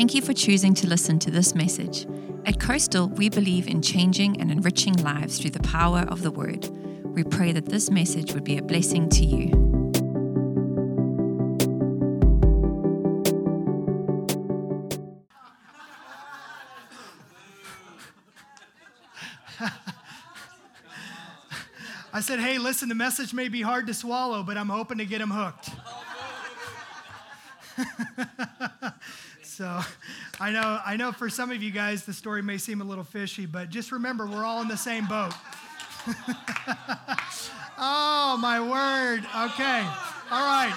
Thank you for choosing to listen to this message. At Coastal, we believe in changing and enriching lives through the power of the Word. We pray that this message would be a blessing to you. I said, hey, listen, the message may be hard to swallow, but I'm hoping to get them hooked. so I know, I know for some of you guys the story may seem a little fishy, but just remember we're all in the same boat. oh, my word. Okay. All right.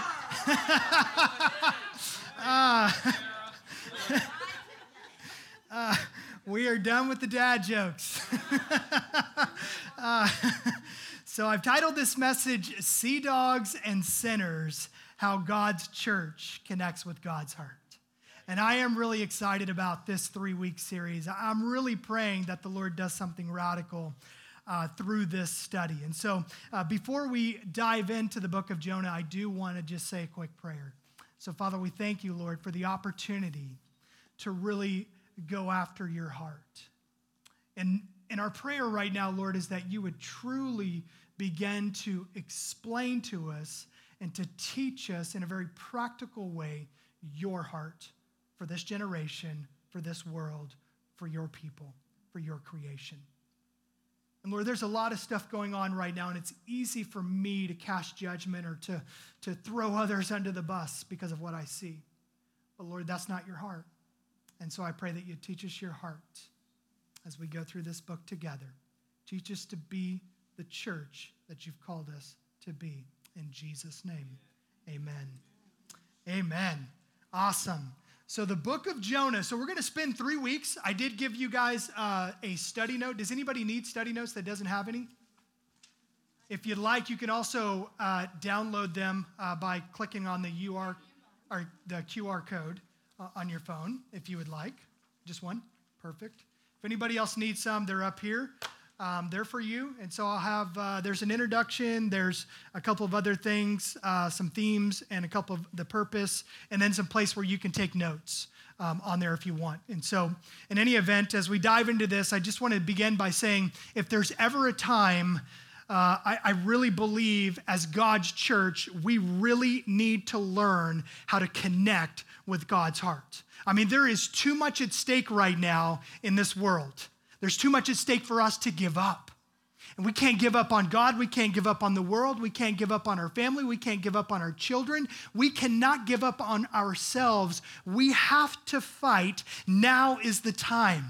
uh, uh, we are done with the dad jokes. uh, so I've titled this message Sea Dogs and Sinners How God's Church Connects with God's Heart. And I am really excited about this three week series. I'm really praying that the Lord does something radical uh, through this study. And so uh, before we dive into the book of Jonah, I do want to just say a quick prayer. So, Father, we thank you, Lord, for the opportunity to really go after your heart. And, and our prayer right now, Lord, is that you would truly begin to explain to us and to teach us in a very practical way your heart for this generation, for this world, for your people, for your creation. And Lord, there's a lot of stuff going on right now, and it's easy for me to cast judgment or to, to throw others under the bus because of what I see. But Lord, that's not your heart. And so I pray that you teach us your heart as we go through this book together. Teach us to be the church that you've called us to be. In Jesus' name, amen. Amen. Awesome. So, the book of Jonah. So, we're going to spend three weeks. I did give you guys uh, a study note. Does anybody need study notes that doesn't have any? If you'd like, you can also uh, download them uh, by clicking on the UR or the QR code uh, on your phone, if you would like. Just one, perfect. If anybody else needs some, they're up here um, they're for you. And so I'll have, uh, there's an introduction, there's a couple of other things, uh, some themes, and a couple of the purpose, and then some place where you can take notes um, on there if you want. And so, in any event, as we dive into this, I just want to begin by saying if there's ever a time, uh, I, I really believe as God's church, we really need to learn how to connect with God's heart. I mean, there is too much at stake right now in this world. There's too much at stake for us to give up. And we can't give up on God. We can't give up on the world. We can't give up on our family. We can't give up on our children. We cannot give up on ourselves. We have to fight. Now is the time.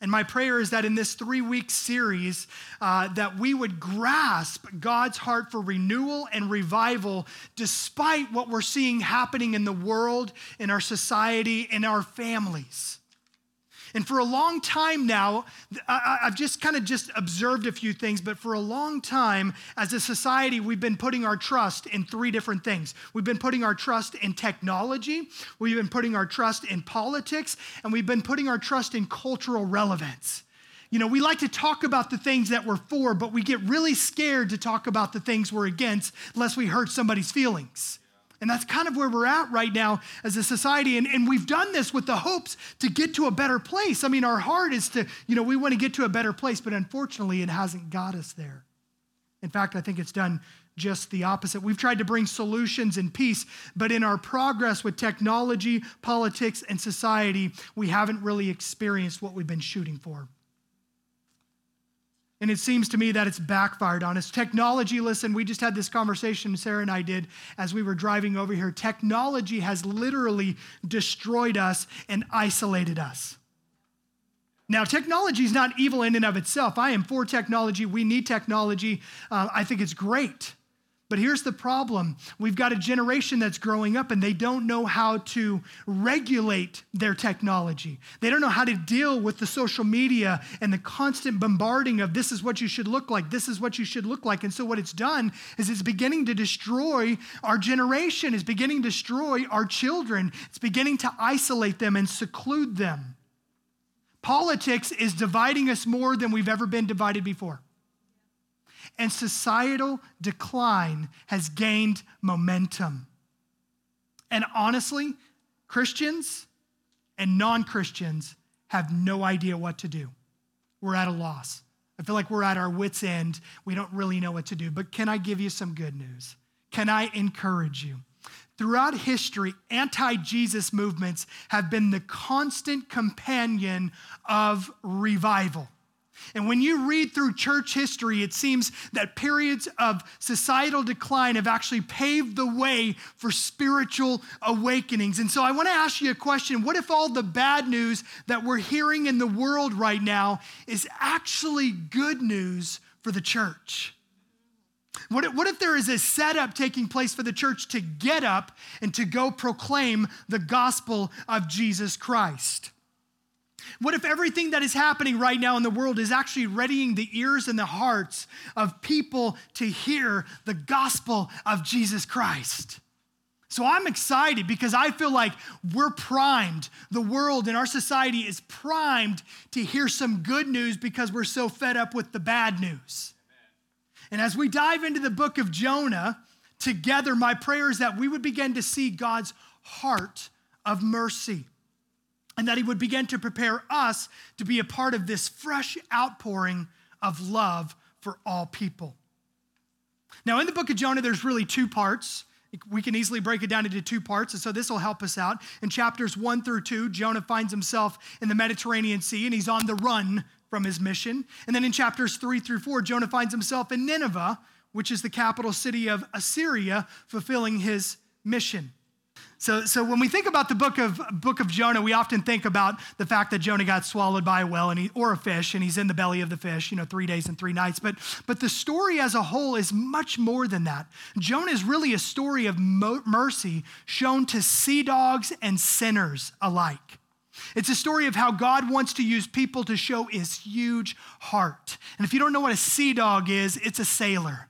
And my prayer is that in this three week series, uh, that we would grasp God's heart for renewal and revival despite what we're seeing happening in the world, in our society, in our families. And for a long time now, I, have just kind of just observed a few things, but for a long time, as a society, we've been putting our trust in three different things. We've been putting our trust in technology, we've been putting our trust in politics, and we've been putting our trust in cultural relevance. You know, we like to talk about the things that we're for, but we get really scared to talk about the things we're against lest we hurt somebody's feelings. And that's kind of where we're at right now as a society. And, and we've done this with the hopes to get to a better place. I mean, our heart is to, you know, we want to get to a better place, but unfortunately, it hasn't got us there. In fact, I think it's done just the opposite. We've tried to bring solutions and peace, but in our progress with technology, politics, and society, we haven't really experienced what we've been shooting for. And it seems to me that it's backfired on us. Technology, listen, we just had this conversation, Sarah and I did, as we were driving over here. Technology has literally destroyed us and isolated us. Now, technology is not evil in and of itself. I am for technology. We need technology. Uh, I think it's great. But here's the problem we've got a generation that's growing up and they don't know how to regulate their technology. They don't know how to deal with the social media and the constant bombarding of this is what you should look like, this is what you should look like. And so, what it's done is it's beginning to destroy our generation, it's beginning to destroy our children, it's beginning to isolate them and seclude them. Politics is dividing us more than we've ever been divided before and societal decline has gained momentum. And honestly, Christians and non Christians have no idea what to do. We're at a loss. I feel like we're at our wits' end. We don't really know what to do. But can I give you some good news? Can I encourage you? Throughout history, anti Jesus movements have been the constant companion of revival. And when you read through church history, it seems that periods of societal decline have actually paved the way for spiritual awakenings. And so I want to ask you a question What if all the bad news that we're hearing in the world right now is actually good news for the church? What if, what if there is a setup taking place for the church to get up and to go proclaim the gospel of Jesus Christ? What if everything that is happening right now in the world is actually readying the ears and the hearts of people to hear the gospel of Jesus Christ? So I'm excited because I feel like we're primed. The world and our society is primed to hear some good news because we're so fed up with the bad news. And as we dive into the book of Jonah together, my prayer is that we would begin to see God's heart of mercy and that he would begin to prepare us to be a part of this fresh outpouring of love for all people. Now, in the book of Jonah, there's really two parts. We can easily break it down into two parts, and so this will help us out. In chapters one through two, Jonah finds himself in the Mediterranean Sea and he's on the run from his mission. And then in chapters three through four, Jonah finds himself in Nineveh, which is the capital city of Assyria, fulfilling his mission. So, so when we think about the book of, book of Jonah, we often think about the fact that Jonah got swallowed by a whale and he, or a fish, and he's in the belly of the fish, you know, three days and three nights. But, but the story as a whole is much more than that. Jonah is really a story of mo- mercy shown to sea dogs and sinners alike. It's a story of how God wants to use people to show his huge heart. And if you don't know what a sea dog is, it's a sailor.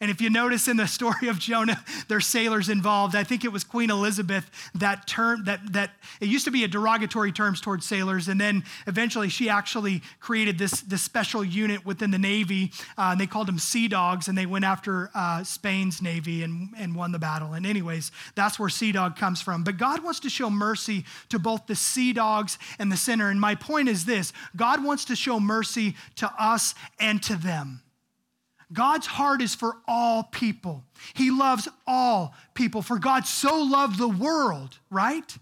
And if you notice in the story of Jonah, there's sailors involved. I think it was Queen Elizabeth that term that that it used to be a derogatory terms towards sailors, and then eventually she actually created this this special unit within the navy, uh, and they called them sea dogs, and they went after uh, Spain's navy and and won the battle. And anyways, that's where sea dog comes from. But God wants to show mercy to both the sea dogs and the sinner. And my point is this: God wants to show mercy to us and to them. God's heart is for all people. He loves all people. For God so loved the world, right?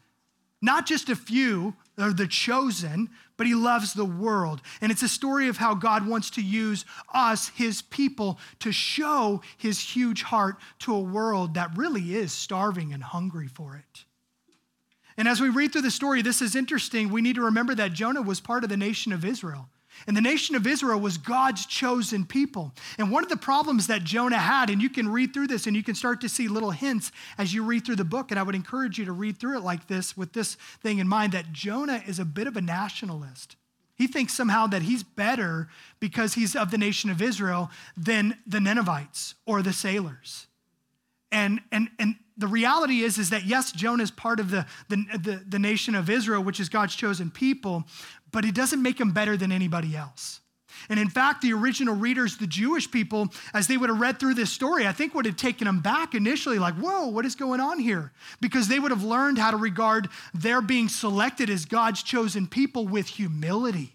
Not just a few, or the chosen, but he loves the world. And it's a story of how God wants to use us, his people, to show his huge heart to a world that really is starving and hungry for it. And as we read through the story, this is interesting. We need to remember that Jonah was part of the nation of Israel. And the nation of Israel was God's chosen people. And one of the problems that Jonah had, and you can read through this and you can start to see little hints as you read through the book, and I would encourage you to read through it like this with this thing in mind that Jonah is a bit of a nationalist. He thinks somehow that he's better because he's of the nation of Israel than the Ninevites or the sailors. And, and, and the reality is, is that yes, Jonah is part of the, the, the, the nation of Israel, which is God's chosen people, but it doesn't make him better than anybody else. And in fact, the original readers, the Jewish people, as they would have read through this story, I think would have taken them back initially, like, whoa, what is going on here? Because they would have learned how to regard their being selected as God's chosen people with humility.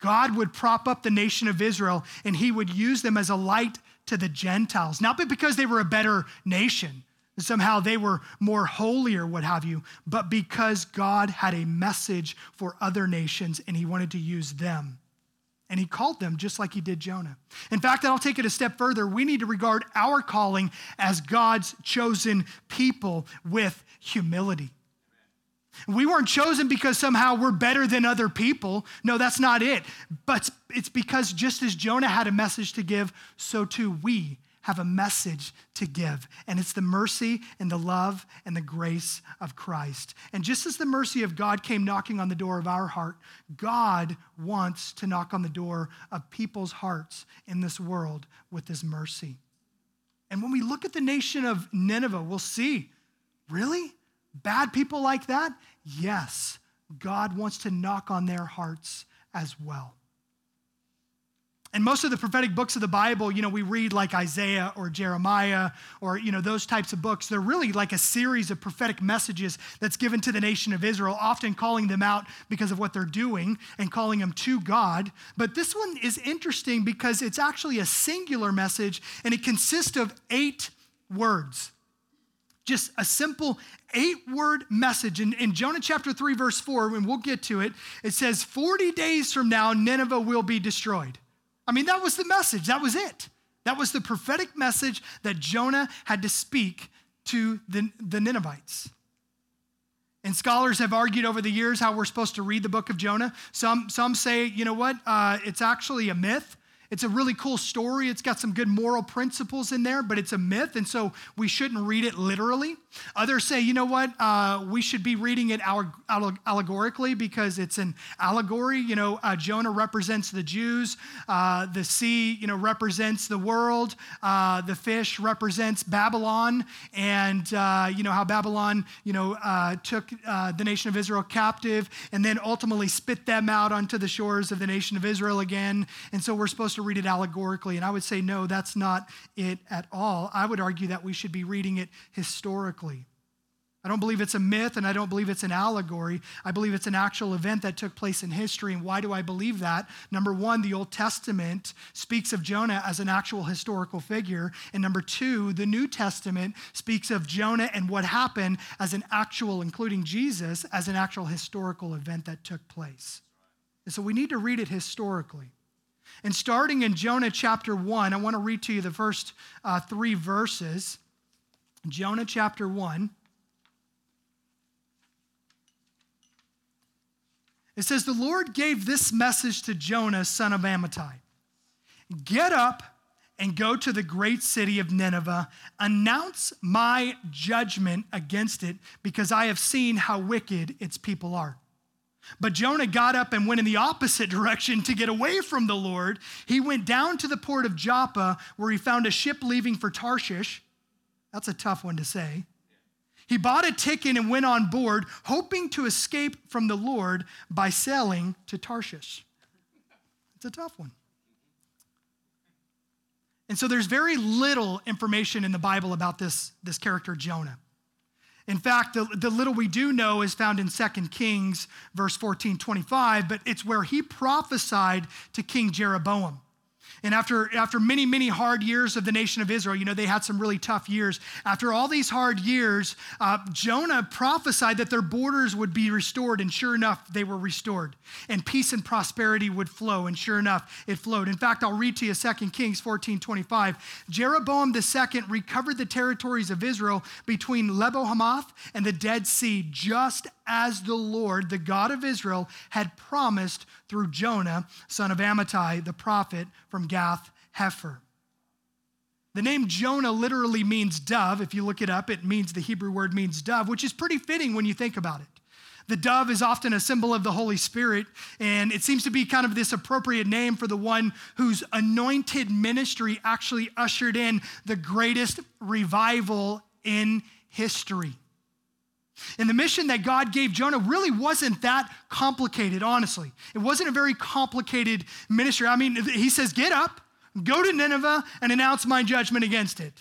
God would prop up the nation of Israel and he would use them as a light to the Gentiles, not because they were a better nation, somehow they were more holy or what have you, but because God had a message for other nations and he wanted to use them. And he called them just like he did Jonah. In fact, I'll take it a step further. We need to regard our calling as God's chosen people with humility. We weren't chosen because somehow we're better than other people. No, that's not it. But it's because just as Jonah had a message to give, so too we have a message to give. And it's the mercy and the love and the grace of Christ. And just as the mercy of God came knocking on the door of our heart, God wants to knock on the door of people's hearts in this world with his mercy. And when we look at the nation of Nineveh, we'll see really? Bad people like that? Yes, God wants to knock on their hearts as well. And most of the prophetic books of the Bible, you know, we read like Isaiah or Jeremiah or, you know, those types of books. They're really like a series of prophetic messages that's given to the nation of Israel, often calling them out because of what they're doing and calling them to God. But this one is interesting because it's actually a singular message and it consists of eight words. Just a simple eight word message. In, in Jonah chapter 3, verse 4, and we'll get to it, it says, 40 days from now, Nineveh will be destroyed. I mean, that was the message. That was it. That was the prophetic message that Jonah had to speak to the, the Ninevites. And scholars have argued over the years how we're supposed to read the book of Jonah. Some, some say, you know what, uh, it's actually a myth. It's a really cool story. It's got some good moral principles in there, but it's a myth, and so we shouldn't read it literally. Others say, you know what, uh, we should be reading it allegorically because it's an allegory. You know, uh, Jonah represents the Jews, uh, the sea, you know, represents the world, uh, the fish represents Babylon, and uh, you know how Babylon, you know, uh, took the nation of Israel captive and then ultimately spit them out onto the shores of the nation of Israel again. And so we're supposed to read it allegorically. And I would say, no, that's not it at all. I would argue that we should be reading it historically. I don't believe it's a myth and I don't believe it's an allegory. I believe it's an actual event that took place in history. And why do I believe that? Number one, the Old Testament speaks of Jonah as an actual historical figure. And number two, the New Testament speaks of Jonah and what happened as an actual, including Jesus, as an actual historical event that took place. And so we need to read it historically. And starting in Jonah chapter 1, I want to read to you the first uh, three verses. Jonah chapter 1. It says, The Lord gave this message to Jonah, son of Amittai Get up and go to the great city of Nineveh, announce my judgment against it, because I have seen how wicked its people are. But Jonah got up and went in the opposite direction to get away from the Lord. He went down to the port of Joppa, where he found a ship leaving for Tarshish. That's a tough one to say. He bought a ticket and went on board, hoping to escape from the Lord by sailing to Tarshish. It's a tough one. And so there's very little information in the Bible about this, this character, Jonah. In fact, the, the little we do know is found in 2 Kings, verse 14, 25, but it's where he prophesied to King Jeroboam. And after, after many, many hard years of the nation of Israel, you know, they had some really tough years. After all these hard years, uh, Jonah prophesied that their borders would be restored. And sure enough, they were restored. And peace and prosperity would flow. And sure enough, it flowed. In fact, I'll read to you 2 Kings 14 25. Jeroboam II recovered the territories of Israel between Lebo Hamath and the Dead Sea, just as the Lord, the God of Israel, had promised through Jonah, son of Amittai, the prophet from Gath Hepher. The name Jonah literally means dove. If you look it up, it means the Hebrew word means dove, which is pretty fitting when you think about it. The dove is often a symbol of the Holy Spirit, and it seems to be kind of this appropriate name for the one whose anointed ministry actually ushered in the greatest revival in history. And the mission that God gave Jonah really wasn't that complicated, honestly. It wasn't a very complicated ministry. I mean, he says, Get up, go to Nineveh, and announce my judgment against it.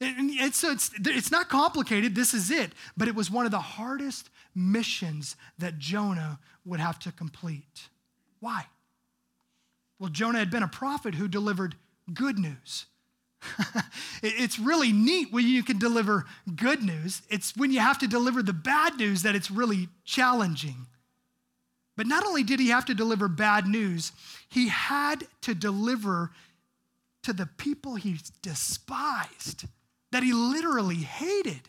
It's, it's, it's not complicated, this is it. But it was one of the hardest missions that Jonah would have to complete. Why? Well, Jonah had been a prophet who delivered good news. it's really neat when you can deliver good news. It's when you have to deliver the bad news that it's really challenging. But not only did he have to deliver bad news, he had to deliver to the people he despised, that he literally hated.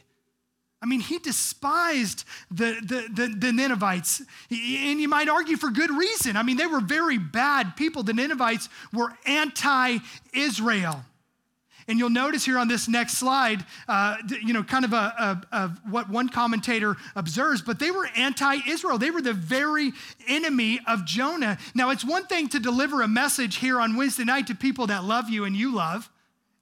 I mean, he despised the, the, the, the, Ninevites, and you might argue for good reason. I mean, they were very bad people. The Ninevites were anti Israel. And you'll notice here on this next slide, uh, you know, kind of a, a, a, what one commentator observes, but they were anti Israel. They were the very enemy of Jonah. Now, it's one thing to deliver a message here on Wednesday night to people that love you and you love.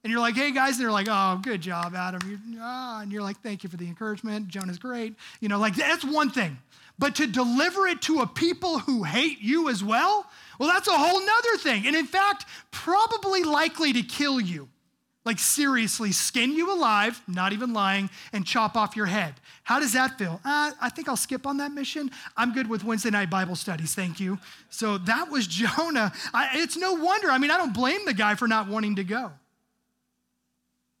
And you're like, hey guys, and they're like, oh, good job, Adam. You're, ah, and you're like, thank you for the encouragement. Jonah's great. You know, like that's one thing. But to deliver it to a people who hate you as well, well, that's a whole nother thing. And in fact, probably likely to kill you. Like, seriously, skin you alive, not even lying, and chop off your head. How does that feel? Uh, I think I'll skip on that mission. I'm good with Wednesday night Bible studies, thank you. So that was Jonah. I, it's no wonder. I mean, I don't blame the guy for not wanting to go.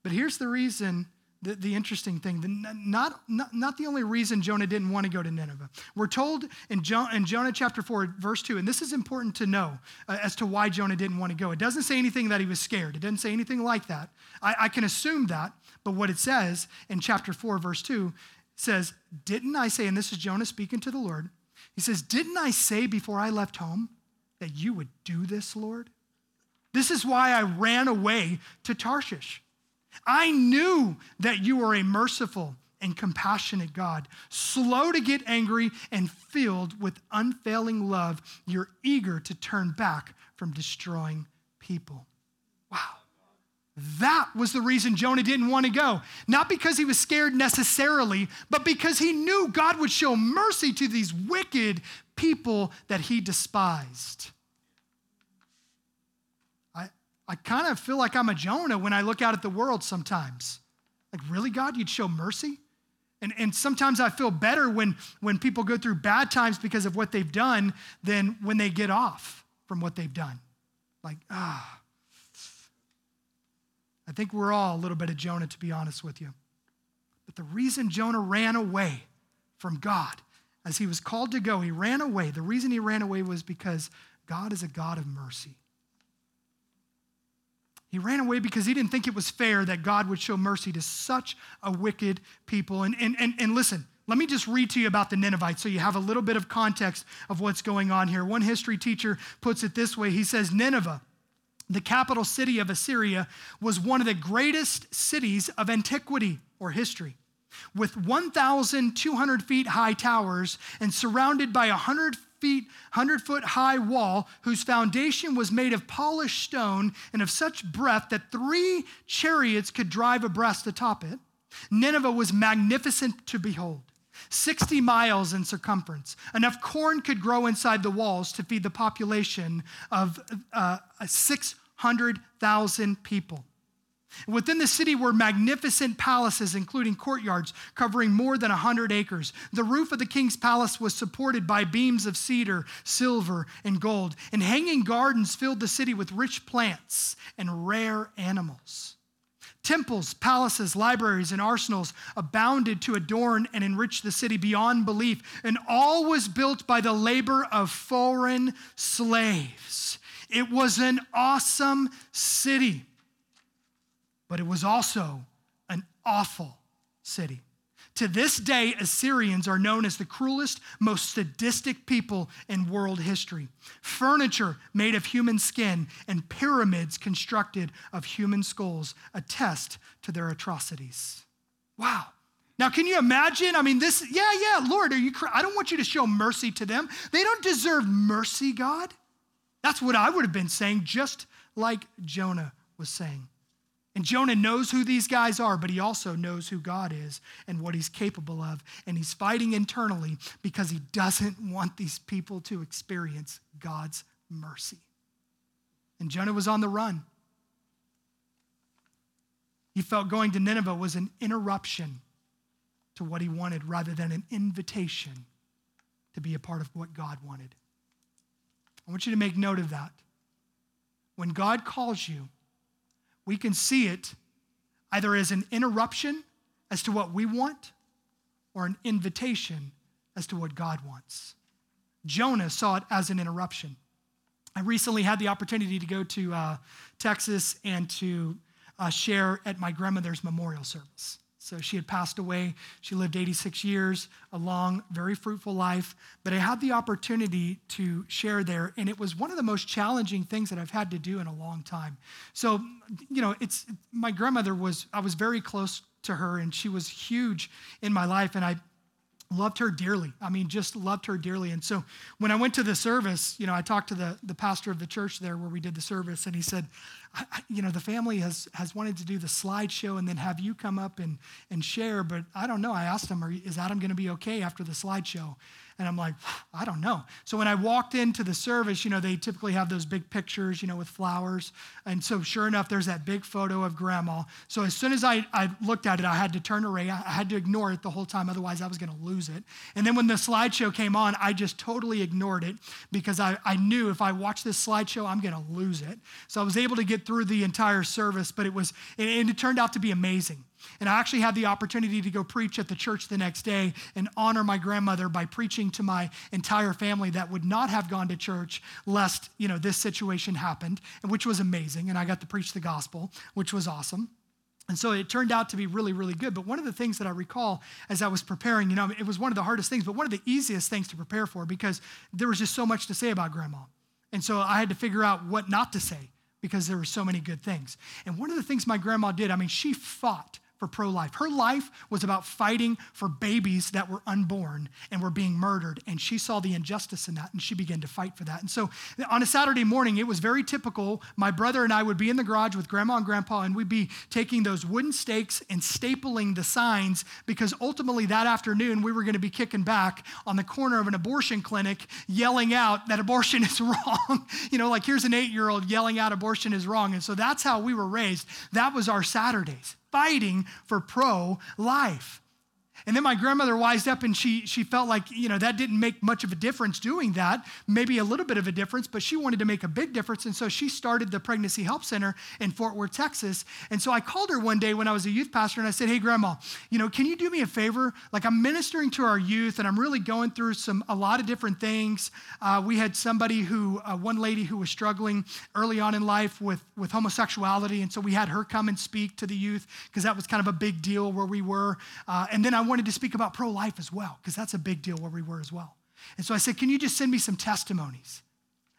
But here's the reason the, the interesting thing, the, not, not, not the only reason Jonah didn't want to go to Nineveh. We're told in, jo- in Jonah chapter 4, verse 2, and this is important to know uh, as to why Jonah didn't want to go. It doesn't say anything that he was scared, it doesn't say anything like that. I, I can assume that, but what it says in chapter 4, verse 2 says, Didn't I say, and this is Jonah speaking to the Lord, he says, Didn't I say before I left home that you would do this, Lord? This is why I ran away to Tarshish. I knew that you are a merciful and compassionate God, slow to get angry and filled with unfailing love. You're eager to turn back from destroying people. Wow. That was the reason Jonah didn't want to go. Not because he was scared necessarily, but because he knew God would show mercy to these wicked people that he despised. I kind of feel like I'm a Jonah when I look out at the world sometimes. Like, really, God, you'd show mercy? And, and sometimes I feel better when, when people go through bad times because of what they've done than when they get off from what they've done. Like, ah. I think we're all a little bit of Jonah, to be honest with you. But the reason Jonah ran away from God, as he was called to go, he ran away. The reason he ran away was because God is a God of mercy. He ran away because he didn't think it was fair that God would show mercy to such a wicked people. And, and, and, and listen, let me just read to you about the Ninevites so you have a little bit of context of what's going on here. One history teacher puts it this way He says, Nineveh, the capital city of Assyria, was one of the greatest cities of antiquity or history. With 1,200 feet high towers and surrounded by 100 feet, 100 foot high wall whose foundation was made of polished stone and of such breadth that three chariots could drive abreast atop it. Nineveh was magnificent to behold. 60 miles in circumference. Enough corn could grow inside the walls to feed the population of uh, 600,000 people. Within the city were magnificent palaces, including courtyards covering more than 100 acres. The roof of the king's palace was supported by beams of cedar, silver, and gold, and hanging gardens filled the city with rich plants and rare animals. Temples, palaces, libraries, and arsenals abounded to adorn and enrich the city beyond belief, and all was built by the labor of foreign slaves. It was an awesome city but it was also an awful city. To this day, Assyrians are known as the cruelest, most sadistic people in world history. Furniture made of human skin and pyramids constructed of human skulls attest to their atrocities. Wow. Now, can you imagine? I mean, this, yeah, yeah, Lord, are you, I don't want you to show mercy to them. They don't deserve mercy, God. That's what I would have been saying, just like Jonah was saying. And Jonah knows who these guys are, but he also knows who God is and what he's capable of. And he's fighting internally because he doesn't want these people to experience God's mercy. And Jonah was on the run. He felt going to Nineveh was an interruption to what he wanted rather than an invitation to be a part of what God wanted. I want you to make note of that. When God calls you, we can see it either as an interruption as to what we want or an invitation as to what God wants. Jonah saw it as an interruption. I recently had the opportunity to go to uh, Texas and to uh, share at my grandmother's memorial service. So she had passed away. She lived 86 years, a long, very fruitful life. But I had the opportunity to share there, and it was one of the most challenging things that I've had to do in a long time. So, you know, it's my grandmother was, I was very close to her, and she was huge in my life, and I loved her dearly. I mean, just loved her dearly. And so when I went to the service, you know, I talked to the, the pastor of the church there where we did the service, and he said, you know, the family has, has wanted to do the slideshow and then have you come up and, and share, but I don't know. I asked him, is Adam going to be okay after the slideshow? And I'm like, I don't know. So when I walked into the service, you know, they typically have those big pictures, you know, with flowers. And so sure enough, there's that big photo of grandma. So as soon as I, I looked at it, I had to turn away. I had to ignore it the whole time, otherwise I was going to lose it. And then when the slideshow came on, I just totally ignored it because I, I knew if I watch this slideshow, I'm going to lose it. So I was able to get through the entire service, but it was, and it turned out to be amazing. And I actually had the opportunity to go preach at the church the next day and honor my grandmother by preaching to my entire family that would not have gone to church lest, you know, this situation happened, which was amazing. And I got to preach the gospel, which was awesome. And so it turned out to be really, really good. But one of the things that I recall as I was preparing, you know, it was one of the hardest things, but one of the easiest things to prepare for because there was just so much to say about grandma. And so I had to figure out what not to say because there were so many good things. And one of the things my grandma did, I mean, she fought for pro life. Her life was about fighting for babies that were unborn and were being murdered. And she saw the injustice in that and she began to fight for that. And so on a Saturday morning, it was very typical. My brother and I would be in the garage with grandma and grandpa, and we'd be taking those wooden stakes and stapling the signs because ultimately that afternoon we were going to be kicking back on the corner of an abortion clinic yelling out that abortion is wrong. you know, like here's an eight year old yelling out abortion is wrong. And so that's how we were raised. That was our Saturdays fighting for pro life. And then my grandmother wised up and she, she felt like, you know, that didn't make much of a difference doing that, maybe a little bit of a difference, but she wanted to make a big difference. And so she started the Pregnancy Help Center in Fort Worth, Texas. And so I called her one day when I was a youth pastor and I said, hey, grandma, you know, can you do me a favor? Like I'm ministering to our youth and I'm really going through some, a lot of different things. Uh, we had somebody who, uh, one lady who was struggling early on in life with, with homosexuality. And so we had her come and speak to the youth because that was kind of a big deal where we were. Uh, and then I wanted to speak about pro life as well, because that's a big deal where we were as well. And so I said, Can you just send me some testimonies?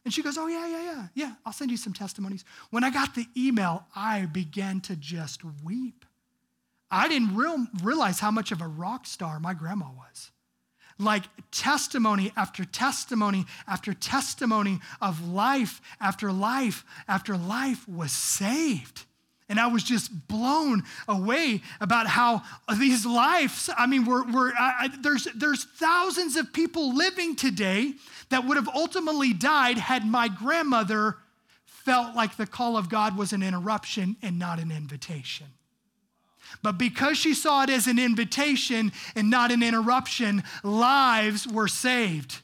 And she goes, Oh, yeah, yeah, yeah. Yeah, I'll send you some testimonies. When I got the email, I began to just weep. I didn't real, realize how much of a rock star my grandma was. Like testimony after testimony after testimony of life after life after life was saved. And I was just blown away about how these lives, I mean, we're, we're, I, there's, there's thousands of people living today that would have ultimately died had my grandmother felt like the call of God was an interruption and not an invitation. But because she saw it as an invitation and not an interruption, lives were saved.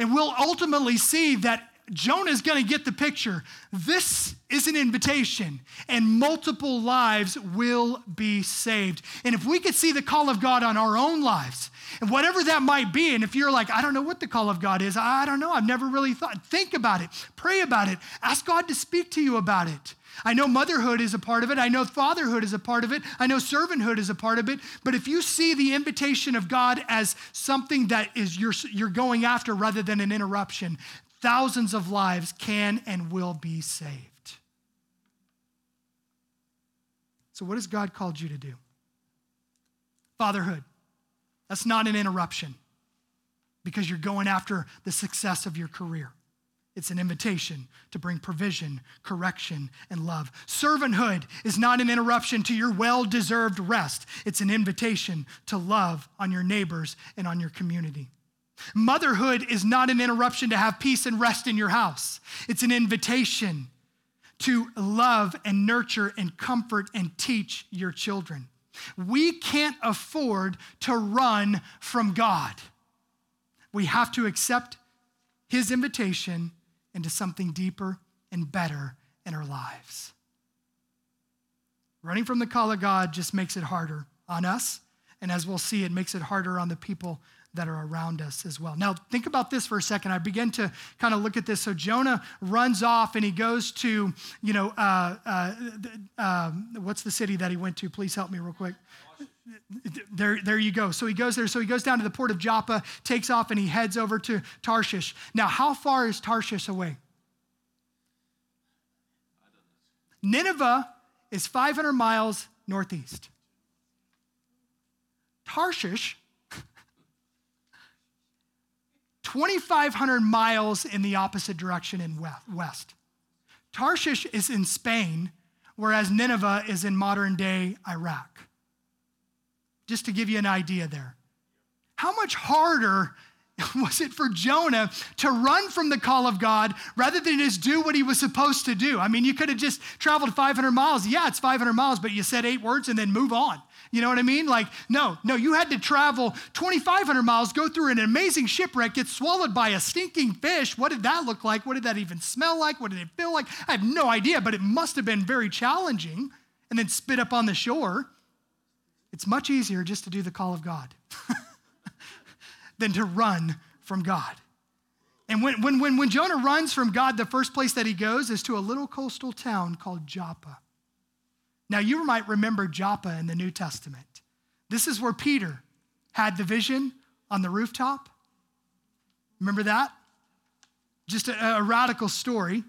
And we'll ultimately see that Jonah is going to get the picture. This is an invitation, and multiple lives will be saved. And if we could see the call of God on our own lives, and whatever that might be, and if you're like, I don't know what the call of God is, I don't know, I've never really thought, think about it, pray about it, ask God to speak to you about it. I know motherhood is a part of it. I know fatherhood is a part of it. I know servanthood is a part of it. But if you see the invitation of God as something that is you're, you're going after rather than an interruption, thousands of lives can and will be saved. So, what has God called you to do? Fatherhood. That's not an interruption because you're going after the success of your career. It's an invitation to bring provision, correction, and love. Servanthood is not an interruption to your well deserved rest, it's an invitation to love on your neighbors and on your community. Motherhood is not an interruption to have peace and rest in your house, it's an invitation to love and nurture and comfort and teach your children. We can't afford to run from God. We have to accept His invitation into something deeper and better in our lives. Running from the call of God just makes it harder on us, and as we'll see, it makes it harder on the people that are around us as well. Now, think about this for a second. I begin to kind of look at this. So Jonah runs off and he goes to, you know, uh, uh, uh, what's the city that he went to? Please help me real quick. There, there you go. So he goes there. So he goes down to the port of Joppa, takes off, and he heads over to Tarshish. Now, how far is Tarshish away? Nineveh is 500 miles northeast. Tarshish 2,500 miles in the opposite direction in west. Tarshish is in Spain, whereas Nineveh is in modern day Iraq. Just to give you an idea there. How much harder was it for Jonah to run from the call of God rather than just do what he was supposed to do? I mean, you could have just traveled 500 miles. Yeah, it's 500 miles, but you said eight words and then move on. You know what I mean? Like, no, no, you had to travel 2,500 miles, go through an amazing shipwreck, get swallowed by a stinking fish. What did that look like? What did that even smell like? What did it feel like? I have no idea, but it must have been very challenging. And then spit up on the shore. It's much easier just to do the call of God than to run from God. And when, when, when, when Jonah runs from God, the first place that he goes is to a little coastal town called Joppa. Now, you might remember Joppa in the New Testament. This is where Peter had the vision on the rooftop. Remember that? Just a, a, radical story.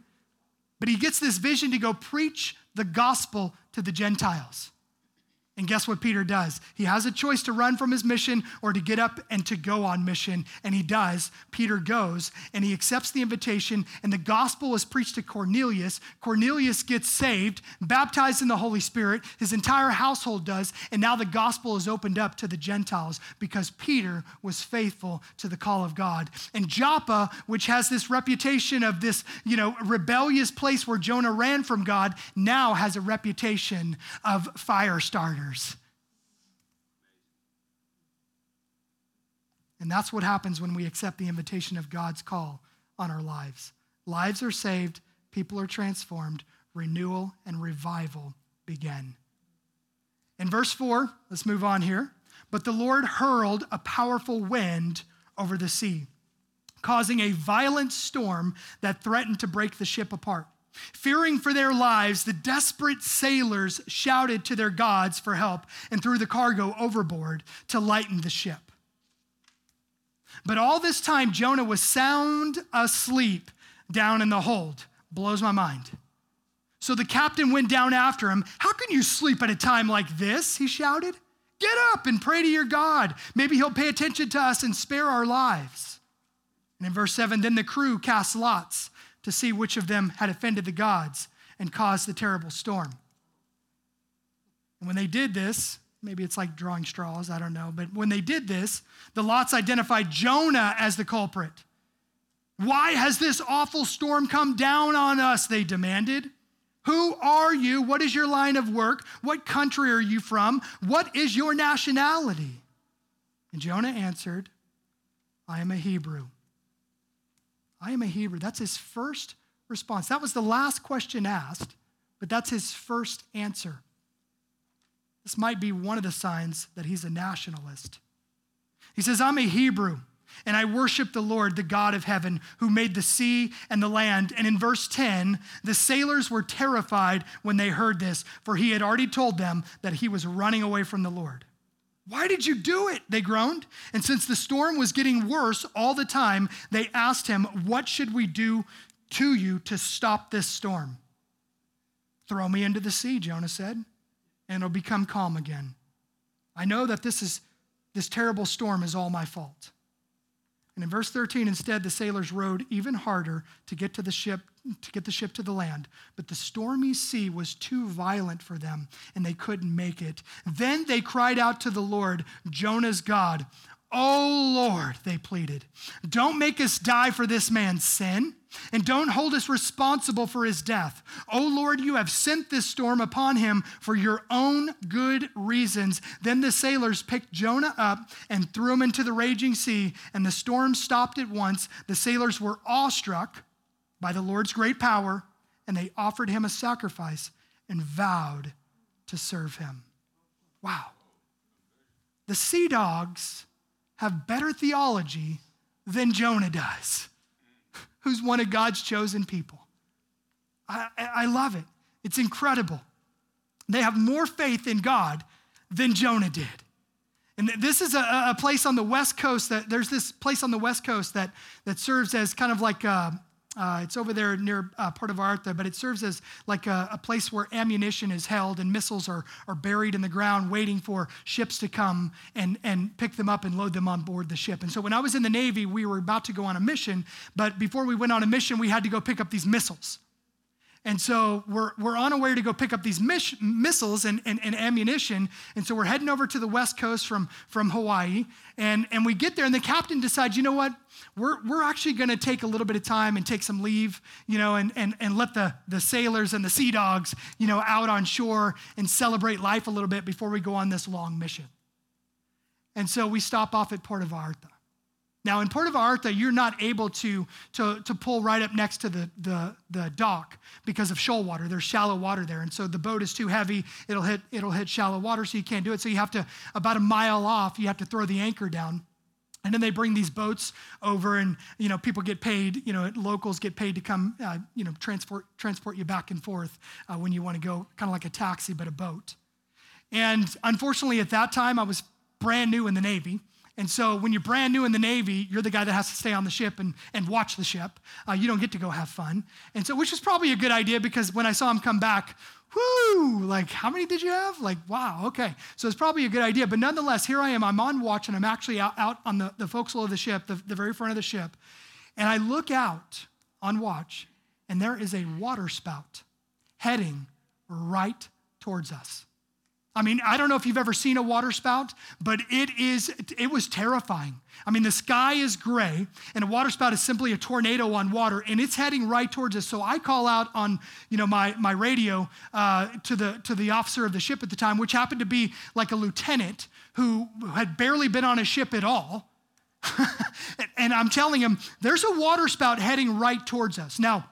But he gets this vision to go preach the gospel to the Gentiles. And guess what Peter does? He has a choice to run from his mission or to get up and to go on mission. And he does. Peter goes and he accepts the invitation, and the gospel is preached to Cornelius. Cornelius gets saved, baptized in the Holy Spirit. His entire household does. And now the gospel is opened up to the Gentiles because Peter was faithful to the call of God. And Joppa, which has this reputation of this, you know, rebellious place where Jonah ran from God, now has a reputation of fire starter. And that's what happens when we accept the invitation of God's call on our lives. Lives are saved, people are transformed, renewal and revival begin. In verse 4, let's move on here. But the Lord hurled a powerful wind over the sea, causing a violent storm that threatened to break the ship apart. Fearing for their lives, the desperate sailors shouted to their gods for help and threw the cargo overboard to lighten the ship. But all this time, Jonah was sound asleep down in the hold. Blows my mind. So the captain went down after him. How can you sleep at a time like this? He shouted. Get up and pray to your God. Maybe he'll pay attention to us and spare our lives. And in verse 7, then the crew cast lots to see which of them had offended the gods and caused the terrible storm. And when they did this, maybe it's like drawing straws, I don't know, but when they did this, the lots identified Jonah as the culprit. Why has this awful storm come down on us? They demanded. Who are you? What is your line of work? What country are you from? What is your nationality? And Jonah answered, I am a Hebrew I am a Hebrew. That's his first response. That was the last question asked, but that's his first answer. This might be one of the signs that he's a nationalist. He says, I'm a Hebrew, and I worship the Lord, the God of heaven, who made the sea and the land. And in verse 10, the sailors were terrified when they heard this, for he had already told them that he was running away from the Lord. Why did you do it? They groaned. And since the storm was getting worse all the time, they asked him, What should we do to you to stop this storm? Throw me into the sea, Jonah said, and it'll become calm again. I know that this is this terrible storm is all my fault. And in verse 13, instead, the sailors rowed even harder to get to the ship to get the ship to the land, but the stormy sea was too violent for them, and they couldn't make it. Then they cried out to the Lord, Jonah's God. Oh Lord, they pleaded, don't make us die for this man's sin, and don't hold us responsible for his death. Oh Lord, you have sent this storm upon him for your own good reasons. Then the sailors picked Jonah up and threw him into the raging sea, and the storm stopped at once. The sailors were awestruck by the Lord's great power, and they offered him a sacrifice and vowed to serve him. Wow. The sea dogs have better theology than Jonah does, who's one of God's chosen people. I, I love it. It's incredible. They have more faith in God than Jonah did. And this is a, a, place on the West Coast that there's this place on the West Coast that, that serves as kind of like a, uh, it's over there near uh, Puerto Vallarta, but it serves as like a, a, place where ammunition is held and missiles are, are buried in the ground waiting for ships to come and, and pick them up and load them on board the ship. And so when I was in the Navy, we were about to go on a mission, but before we went on a mission, we had to go pick up these missiles. And so we're, we're on our way to go pick up these miss, missiles and, and, and, ammunition. And so we're heading over to the west coast from, from Hawaii. And, and we get there, and the captain decides, you know what? We're, we're actually going to take a little bit of time and take some leave, you know, and, and, and let the, the sailors and the sea dogs, you know, out on shore and celebrate life a little bit before we go on this long mission. And so we stop off at Puerto Vallarta. Now, in Puerto Vallarta, you're not able to, to, to pull right up next to the, the, the dock because of shoal water. There's shallow water there. And so the boat is too heavy. It'll hit, it'll hit shallow water, so you can't do it. So you have to, about a mile off, you have to throw the anchor down. And then they bring these boats over, and you know people get paid. You know locals get paid to come, uh, you know, transport transport you back and forth uh, when you want to go, kind of like a taxi, but a boat. And unfortunately, at that time, I was brand new in the Navy, and so when you're brand new in the Navy, you're the guy that has to stay on the ship and, and watch the ship. Uh, you don't get to go have fun. And so, which was probably a good idea because when I saw him come back, whoo, like, how many did you have? Like, wow, okay. So it's probably a good idea. But nonetheless, here I am. I'm on watch and I'm actually out, out on the, the forecastle of the ship, the, the very front of the ship. And I look out on watch and there is a water spout heading right towards us. I mean, I don't know if you've ever seen a waterspout, but it is it was terrifying. I mean, the sky is gray and a waterspout is simply a tornado on water and it's heading right towards us. So I call out on, you know, my my radio uh, to the to the officer of the ship at the time, which happened to be like a lieutenant who had barely been on a ship at all. and I'm telling him, there's a waterspout heading right towards us. Now,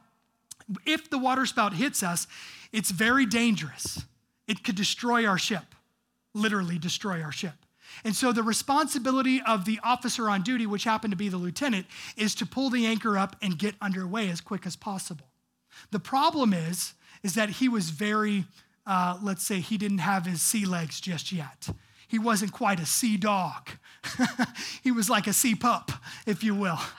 if the waterspout hits us, it's very dangerous it could destroy our ship, literally destroy our ship. And so the responsibility of the officer on duty, which happened to be the lieutenant, is to pull the anchor up and get underway as quick as possible. The problem is, is that he was very, uh, let's say, he didn't have his sea legs just yet. He wasn't quite a sea dog. he was like a sea pup, if you will.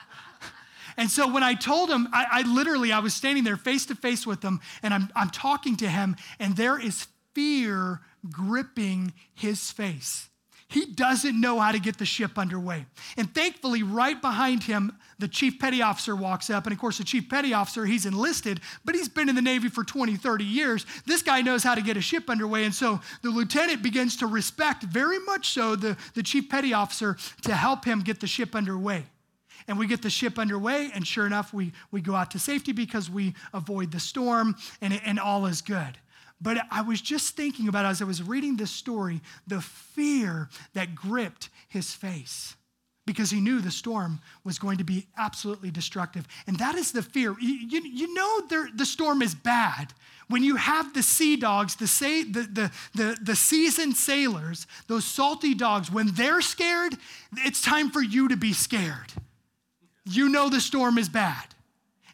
And so when I told him, I, I, literally, I was standing there face to face with him, and I'm, I'm talking to him, and there is fear gripping his face. He doesn't know how to get the ship underway. And thankfully, right behind him, the chief petty officer walks up. And of course, the chief petty officer, he's enlisted, but he's been in the Navy for 20, 30 years. This guy knows how to get a ship underway. And so the lieutenant begins to respect, very much so, the, the chief petty officer to help him get the ship underway. And we get the ship underway, and sure enough, we, we go out to safety because we avoid the storm, and, and all is good. But I was just thinking about as I was reading this story, the fear that gripped his face because he knew the storm was going to be absolutely destructive. And that is the fear. You, you, you know the storm is bad. When you have the sea dogs, the, say, the, the, the, the seasoned sailors, those salty dogs, when they're scared, it's time for you to be scared. You know the storm is bad.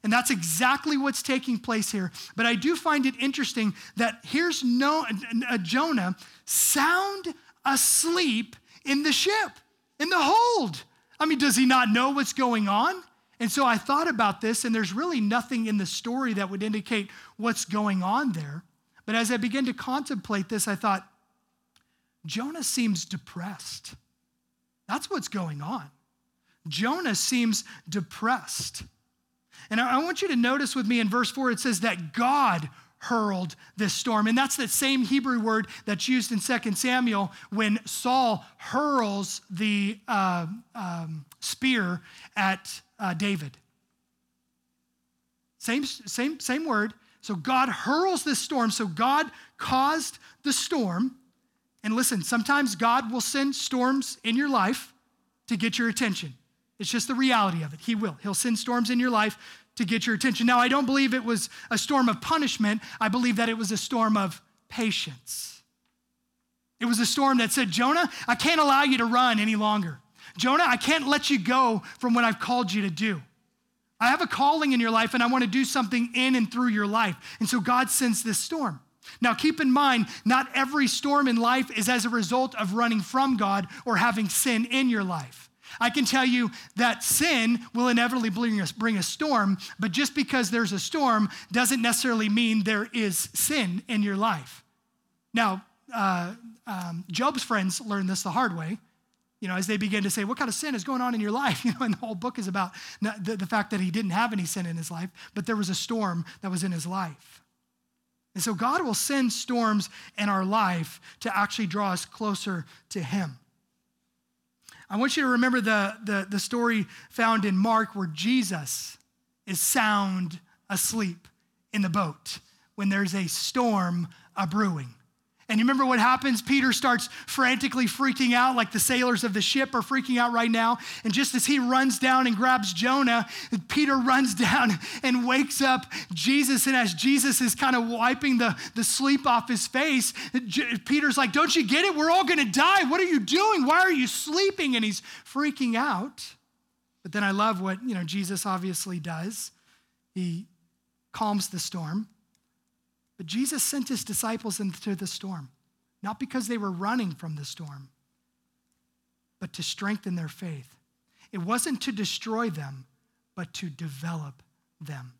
And that's exactly what's taking place here. But I do find it interesting that here's no, a Jonah sound asleep in the ship, in the hold. I mean, does he not know what's going on? And so I thought about this, and there's really nothing in the story that would indicate what's going on there. But as I began to contemplate this, I thought, Jonah seems depressed. That's what's going on. Jonah seems depressed. And I want you to notice with me in verse 4, it says that God hurled this storm. And that's the same Hebrew word that's used in 2 Samuel when Saul hurls the uh, um, spear at uh, David. Same, same, same word. So God hurls this storm. So God caused the storm. And listen, sometimes God will send storms in your life to get your attention. It's just the reality of it. He will. He'll send storms in your life to get your attention. Now, I don't believe it was a storm of punishment. I believe that it was a storm of patience. It was a storm that said, Jonah, I can't allow you to run any longer. Jonah, I can't let you go from what I've called you to do. I have a calling in your life and I want to do something in and through your life. And so God sends this storm. Now, keep in mind, not every storm in life is as a result of running from God or having sin in your life. I can tell you that sin will inevitably bring a, bring a storm, but just because there's a storm doesn't necessarily mean there is sin in your life. Now, uh, um, Job's friends learned this the hard way. You know, as they begin to say, what kind of sin is going on in your life? You know, and the whole book is about the, the fact that he didn't have any sin in his life, but there was a storm that was in his life. And so God will send storms in our life to actually draw us closer to Him. I want you to remember the, the, the story found in Mark where Jesus is sound asleep in the boat when there's a storm a brewing. And you remember what happens? Peter starts frantically freaking out, like the sailors of the ship are freaking out right now. And just as he runs down and grabs Jonah, Peter runs down and wakes up Jesus. And as Jesus is kind of wiping the, the sleep off his face, Peter's like, Don't you get it? We're all going to die. What are you doing? Why are you sleeping? And he's freaking out. But then I love what, you know, Jesus obviously does. He calms the storm. But Jesus sent his disciples into the storm, not because they were running from the storm, but to strengthen their faith. It wasn't to destroy them, but to develop them.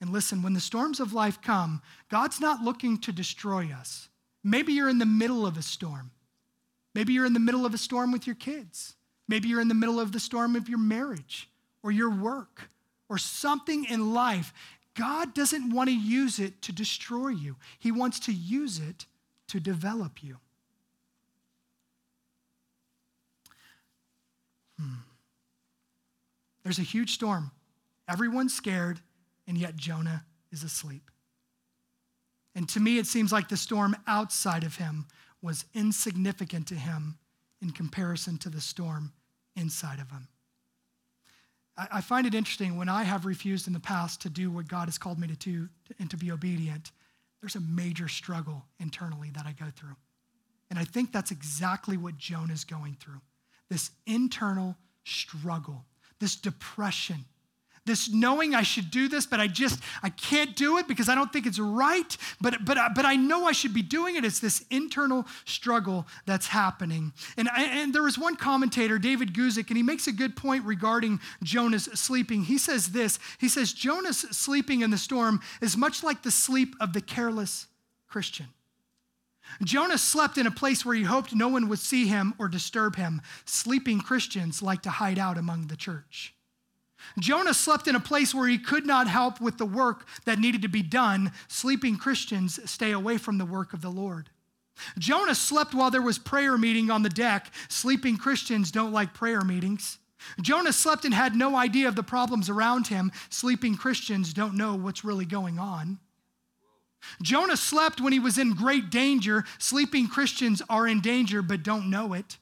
And listen, when the storms of life come, God's not looking to destroy us. Maybe you're in the middle of a storm. Maybe you're in the middle of a storm with your kids. Maybe you're in the middle of the storm of your marriage or your work or something in life. God doesn't want to use it to destroy you, He wants to use it to develop you. Hmm. There's a huge storm. Everyone's scared, and yet Jonah is asleep. And to me, it seems like the storm outside of him was insignificant to him in comparison to the storm inside of him. I, find it interesting when I have refused in the past to do what God has called me to do and to be obedient, there's a major struggle internally that I go through. And I think that's exactly what Jonah is going through this internal struggle, this depression this knowing I should do this, but I just I can't do it because I don't think it's right. But but uh, but I know I should be doing it. It's this internal struggle that's happening. And and there was one commentator, David Guzik, and he makes a good point regarding Jonah's sleeping. He says this. He says Jonah's sleeping in the storm is much like the sleep of the careless Christian. Jonah slept in a place where he hoped no one would see him or disturb him. Sleeping Christians like to hide out among the church. Jonah slept in a place where he could not help with the work that needed to be done. Sleeping Christians stay away from the work of the Lord. Jonah slept while there was prayer meeting on the deck. Sleeping Christians don't like prayer meetings. Jonah slept and had no idea of the problems around him. Sleeping Christians don't know what's really going on. Jonah slept when he was in great danger. Sleeping Christians are in danger but don't know it.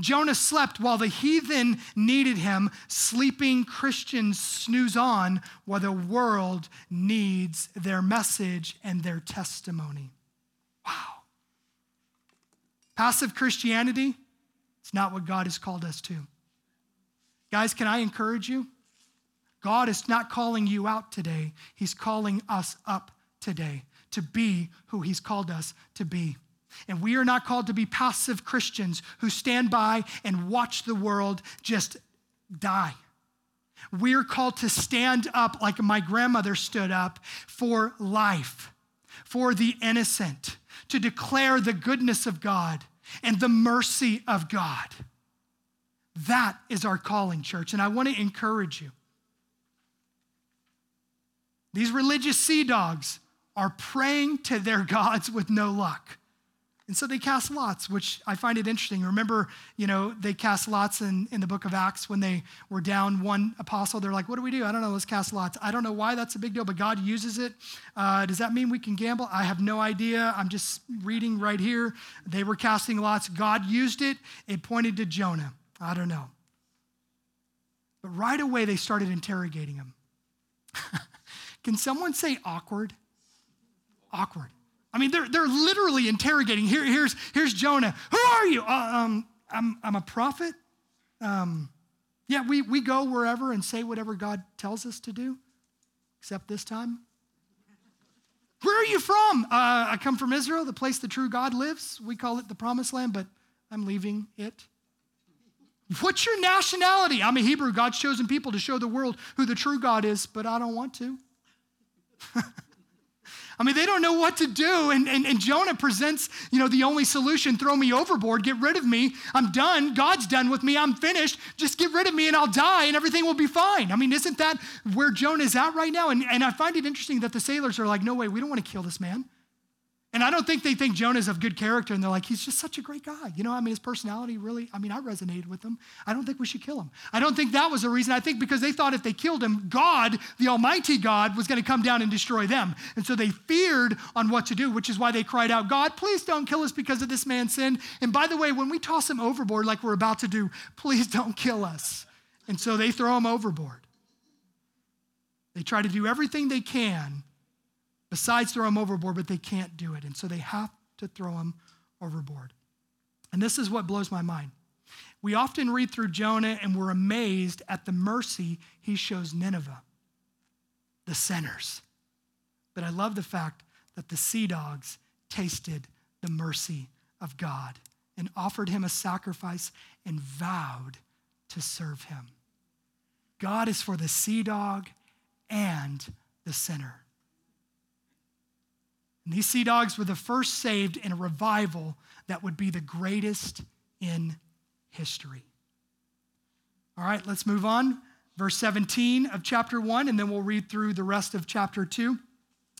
Jonah slept while the heathen needed him. Sleeping Christians snooze on while the world needs their message and their testimony. Wow. Passive Christianity, it's not what God has called us to. Guys, can I encourage you? God is not calling you out today, He's calling us up today to be who He's called us to be. And we are not called to be passive Christians who stand by and watch the world just die. We're called to stand up like my grandmother stood up for life, for the innocent, to declare the goodness of God and the mercy of God. That is our calling, church. And I want to encourage you. These religious sea dogs are praying to their gods with no luck. And so they cast lots, which I find it interesting. Remember, you know, they cast lots in, in the book of Acts when they were down one apostle. They're like, what do we do? I don't know, let's cast lots. I don't know why that's a big deal, but God uses it. Uh, does that mean we can gamble? I have no idea. I'm just reading right here. They were casting lots. God used it, it pointed to Jonah. I don't know. But right away, they started interrogating him. can someone say awkward? Awkward. I mean, they're, they're literally interrogating. Here, here's, here's Jonah. Who are you? Uh, um, I'm, I'm a prophet. Um, yeah, we, we go wherever and say whatever God tells us to do, except this time. Where are you from? Uh, I come from Israel, the place the true God lives. We call it the promised land, but I'm leaving it. What's your nationality? I'm a Hebrew, God's chosen people to show the world who the true God is, but I don't want to. I mean, they don't know what to do. And, and, and Jonah presents, you know, the only solution throw me overboard, get rid of me. I'm done. God's done with me. I'm finished. Just get rid of me and I'll die and everything will be fine. I mean, isn't that where Jonah is at right now? And, and I find it interesting that the sailors are like, no way, we don't want to kill this man. And I don't think they think Jonah's of good character and they're like, he's just such a great guy. You know, I mean, his personality really, I mean, I resonated with him. I don't think we should kill him. I don't think that was the reason. I think because they thought if they killed him, God, the Almighty God, was going to come down and destroy them. And so they feared on what to do, which is why they cried out, God, please don't kill us because of this man's sin. And by the way, when we toss him overboard like we're about to do, please don't kill us. And so they throw him overboard. They try to do everything they can besides throw him overboard, but they can't do it. And so they have to throw him overboard. And this is what blows my mind. We often read through Jonah and we're amazed at the mercy he shows Nineveh, the sinners. But I love the fact that the sea dogs tasted the mercy of God and offered him a sacrifice and vowed to serve him. God is for the sea dog and the sinner. And these sea dogs were the first saved in a revival that would be the greatest in history. All right, let's move on. Verse 17 of chapter 1, and then we'll read through the rest of chapter 2.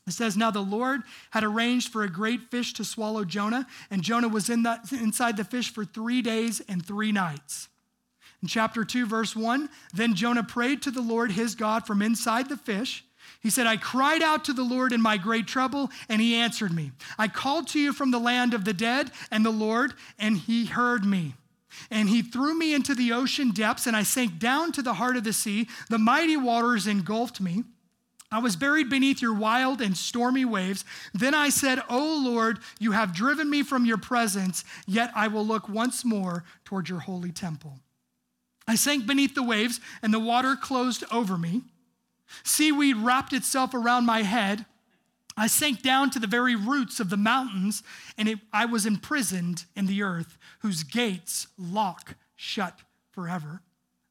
It says, Now the Lord had arranged for a great fish to swallow Jonah, and Jonah was in the, inside the fish for three days and three nights. In chapter 2, verse 1, then Jonah prayed to the Lord his God from inside the fish. He said, I cried out to the Lord in my great trouble, and he answered me. I called to you from the land of the dead and the Lord, and he heard me. And he threw me into the ocean depths, and I sank down to the heart of the sea. The mighty waters engulfed me. I was buried beneath your wild and stormy waves. Then I said, O Lord, you have driven me from your presence, yet I will look once more toward your holy temple. I sank beneath the waves, and the water closed over me. Seaweed wrapped itself around my head. I sank down to the very roots of the mountains, and it, I was imprisoned in the earth, whose gates lock shut forever.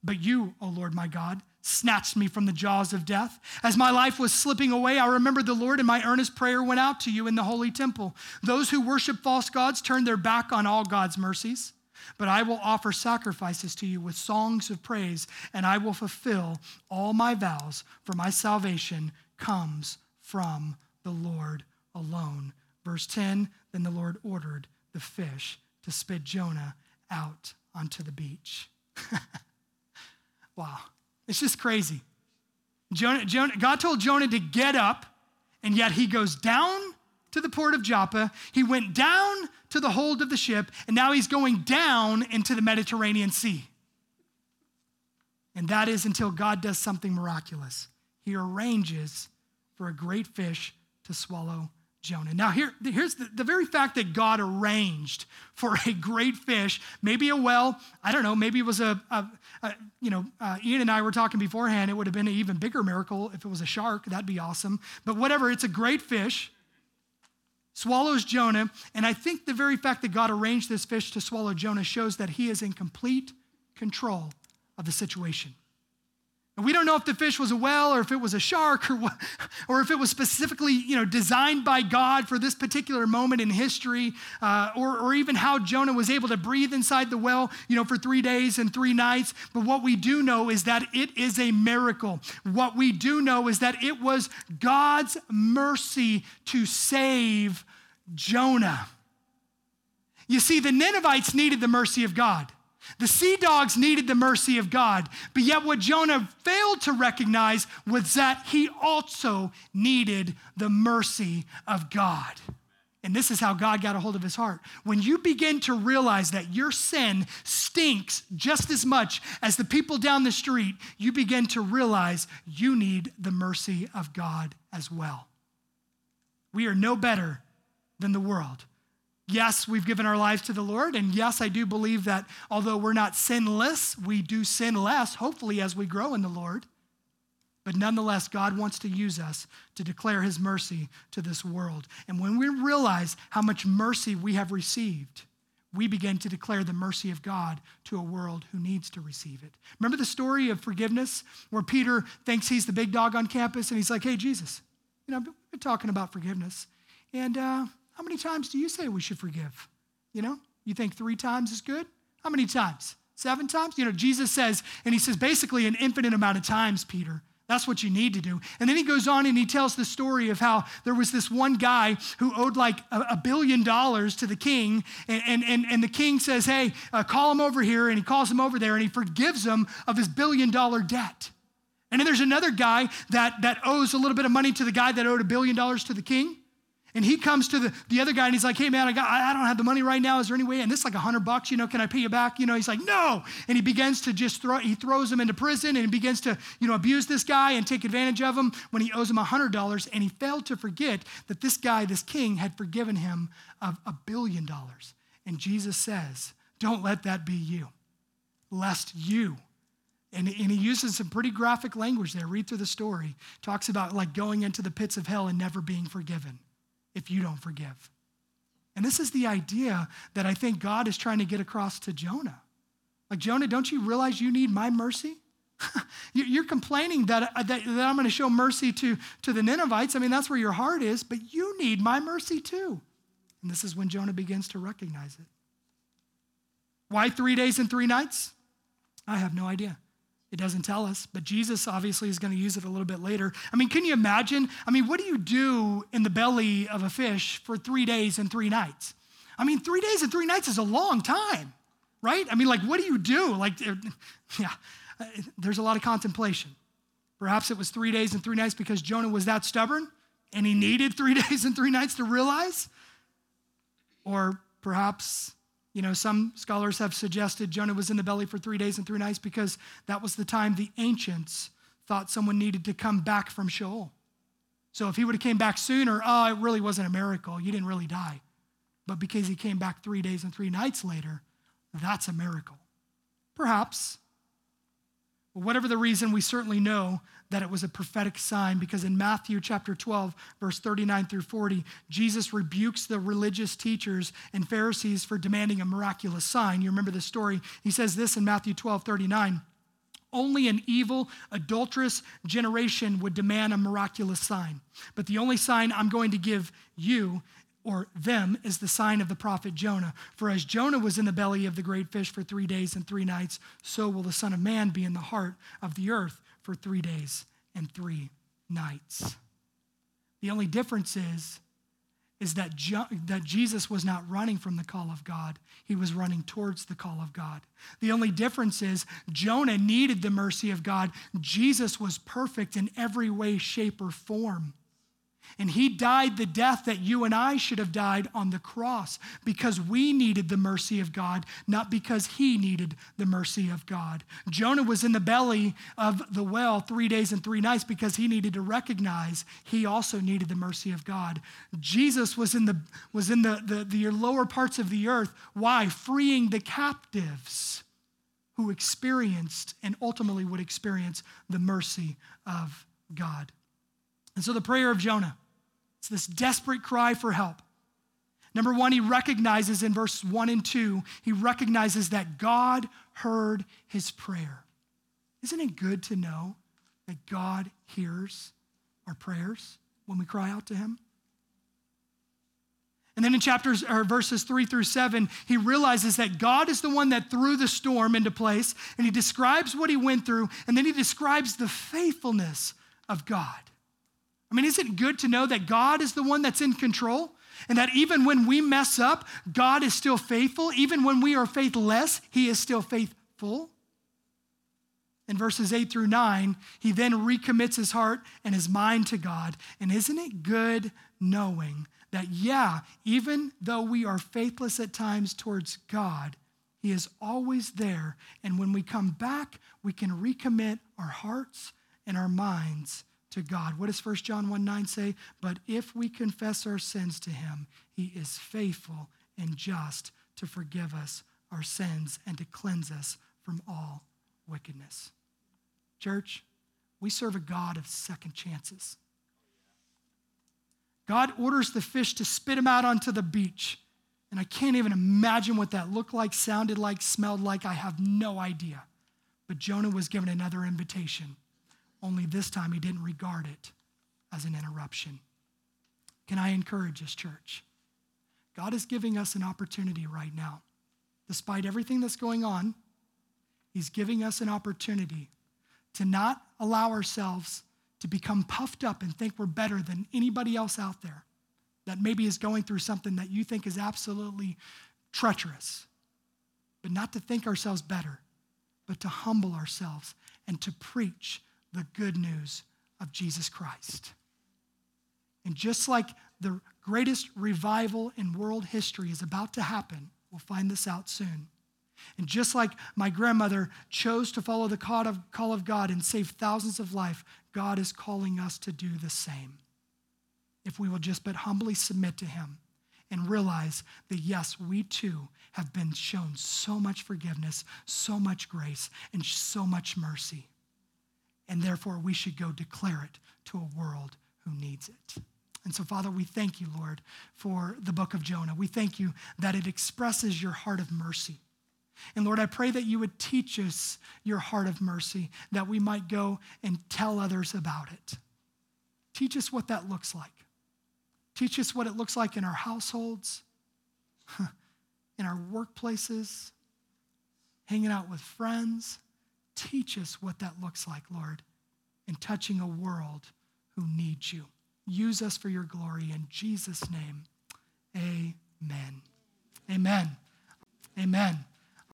But you, O Lord my God, snatched me from the jaws of death. As my life was slipping away, I remembered the Lord, and my earnest prayer went out to you in the holy temple. Those who worship false gods turn their back on all God's mercies. But I will offer sacrifices to you with songs of praise, and I will fulfill all my vows, for my salvation comes from the Lord alone. Verse 10 Then the Lord ordered the fish to spit Jonah out onto the beach. wow, it's just crazy. Jonah, Jonah, God told Jonah to get up, and yet he goes down to the port of Joppa. He went down to the hold of the ship, and now he's going down into the Mediterranean Sea. And that is until God does something miraculous. He arranges for a great fish to swallow Jonah. Now, here, here's the, the very fact that God arranged for a great fish, maybe a well, I don't know, maybe it was a, a, a you know, uh, Ian and I were talking beforehand, it would have been an even bigger miracle if it was a shark. That'd be awesome. But whatever, it's a great fish swallows Jonah. And I think the very fact that God arranged this fish to swallow Jonah shows that he is in complete control of the situation. And we don't know if the fish was a whale or if it was a shark or, what, or if it was specifically you know, designed by God for this particular moment in history, uh, or, or even how Jonah was able to breathe inside the well you know, for three days and three nights. But what we do know is that it is a miracle. What we do know is that it was God's mercy to save Jonah. You see, the Ninevites needed the mercy of God. The sea dogs needed the mercy of God, but yet what Jonah failed to recognize was that he also needed the mercy of God. And this is how God got a hold of his heart. When you begin to realize that your sin stinks just as much as the people down the street, you begin to realize you need the mercy of God as well. We are no better than the world. Yes, we've given our lives to the Lord. And yes, I do believe that although we're not sinless, we do sin less, hopefully, as we grow in the Lord. But nonetheless, God wants to use us to declare his mercy to this world. And when we realize how much mercy we have received, we begin to declare the mercy of God to a world who needs to receive it. Remember the story of forgiveness where Peter thinks he's the big dog on campus and he's like, hey, Jesus, You know, we've been talking about forgiveness. And uh, how many times do you say we should forgive? You know, you think three times is good? How many times? Seven times? You know, Jesus says, and he says basically an infinite amount of times, Peter. That's what you need to do. And then he goes on and he tells the story of how there was this one guy who owed like a, a billion dollars to the king. And, and, and, and the king says, Hey, uh, call him over here. And he calls him over there and he forgives him of his billion dollar debt. And then there's another guy that, that owes a little bit of money to the guy that owed a billion dollars to the king. And he comes to the, the other guy and he's like, hey man, I, got, I don't have the money right now. Is there any way? And this is like a hundred bucks, you know, can I pay you back? You know, he's like, no. And he begins to just throw, he throws him into prison and he begins to, you know, abuse this guy and take advantage of him when he owes him a hundred dollars. And he failed to forget that this guy, this king, had forgiven him of a billion dollars. And Jesus says, don't let that be you, lest you and, and, he uses some pretty graphic language there. Read through the story. Talks about like going into the pits of hell and never being forgiven if you don't forgive. And this is the idea that I think God is trying to get across to Jonah. Like, Jonah, don't you realize you need my mercy? You're complaining that, uh, that, that I'm going to show mercy to, to the Ninevites. I mean, that's where your heart is, but you need my mercy too. And this is when Jonah begins to recognize it. Why three days and three nights? I have no idea. It doesn't tell us, but Jesus obviously is going to use it a little bit later. I mean, can you imagine? I mean, what do you do in the belly of a fish for three days and three nights? I mean, three days and three nights is a long time, right? I mean, like, what do you do? Like, yeah, there's a lot of contemplation. Perhaps it was three days and three nights because Jonah was that stubborn and he needed three days and three nights to realize. Or perhaps you know, some scholars have suggested Jonah was in the belly for three days and three nights because that was the time the ancients thought someone needed to come back from Sheol. So if he would have came back sooner, oh, it really wasn't a miracle. You didn't really die. But because he came back three days and three nights later, that's a miracle. Perhaps. Whatever the reason, we certainly know that it was a prophetic sign because in Matthew chapter 12, verse 39 through 40, Jesus rebukes the religious teachers and Pharisees for demanding a miraculous sign. You remember the story? He says this in Matthew 12, 39. Only an evil, adulterous generation would demand a miraculous sign. But the only sign I'm going to give you or them is the sign of the prophet Jonah. For as Jonah was in the belly of the great fish for three days and three nights, so will the Son of Man be in the heart of the earth for three days and three nights. The only difference is, is that, that Jesus was not running from the call of God. He was running towards the call of God. The only difference is Jonah needed the mercy of God. Jesus was perfect in every way, shape, or form. And he died the death that you and I should have died on the cross because we needed the mercy of God, not because he needed the mercy of God. Jonah was in the belly of the well three days and three nights because he needed to recognize he also needed the mercy of God. Jesus was in the, was in the, the, the lower parts of the earth. Why? Freeing the captives who experienced and ultimately would experience the mercy of God. And so the prayer of Jonah, it's this desperate cry for help. Number one, he recognizes in verse one and two, he recognizes that God heard his prayer. Isn't it good to know that God hears our prayers when we cry out to him? And then in chapters or verses three through seven, he realizes that God is the one that threw the storm into place, and he describes what he went through, and then he describes the faithfulness of God. I mean, isn't it good to know that God is the one that's in control? And that even when we mess up, God is still faithful. Even when we are faithless, He is still faithful. In verses 8 through 9, he then recommits his heart and his mind to God. And isn't it good knowing that, yeah, even though we are faithless at times towards God, He is always there. And when we come back, we can recommit our hearts and our minds to God. What does 1 John 1 9 say? But if we confess our sins to him, he is faithful and just to forgive us our sins and to cleanse us from all wickedness. Church, we serve a God of second chances. God orders the fish to spit him out onto the beach. And I can't even imagine what that looked like, sounded like, smelled like. I have no idea. But Jonah was given another invitation only this time he didn't regard it as an interruption. Can I encourage us, church? God is giving us an opportunity right now. Despite everything that's going on, He's giving us an opportunity to not allow ourselves to become puffed up and think we're better than anybody else out there that maybe is going through something that you think is absolutely treacherous. But not to think ourselves better, but to humble ourselves and to preach the good news of Jesus Christ. And just like the greatest revival in world history is about to happen, we'll find this out soon. And just like my grandmother chose to follow the call of, God and save thousands of life, God is calling us to do the same. If we will just but humbly submit to Him and realize that, yes, we too have been shown so much forgiveness, so much grace, and so much mercy. And therefore, we should go declare it to a world who needs it. And so, Father, we thank you, Lord, for the book of Jonah. We thank you that it expresses your heart of mercy. And Lord, I pray that you would teach us your heart of mercy, that we might go and tell others about it. Teach us what that looks like. Teach us what it looks like in our households, in our workplaces, hanging out with friends. Teach us what that looks like, Lord, in touching a world who needs you. Use us for your glory. In Jesus' name, amen. Amen. Amen.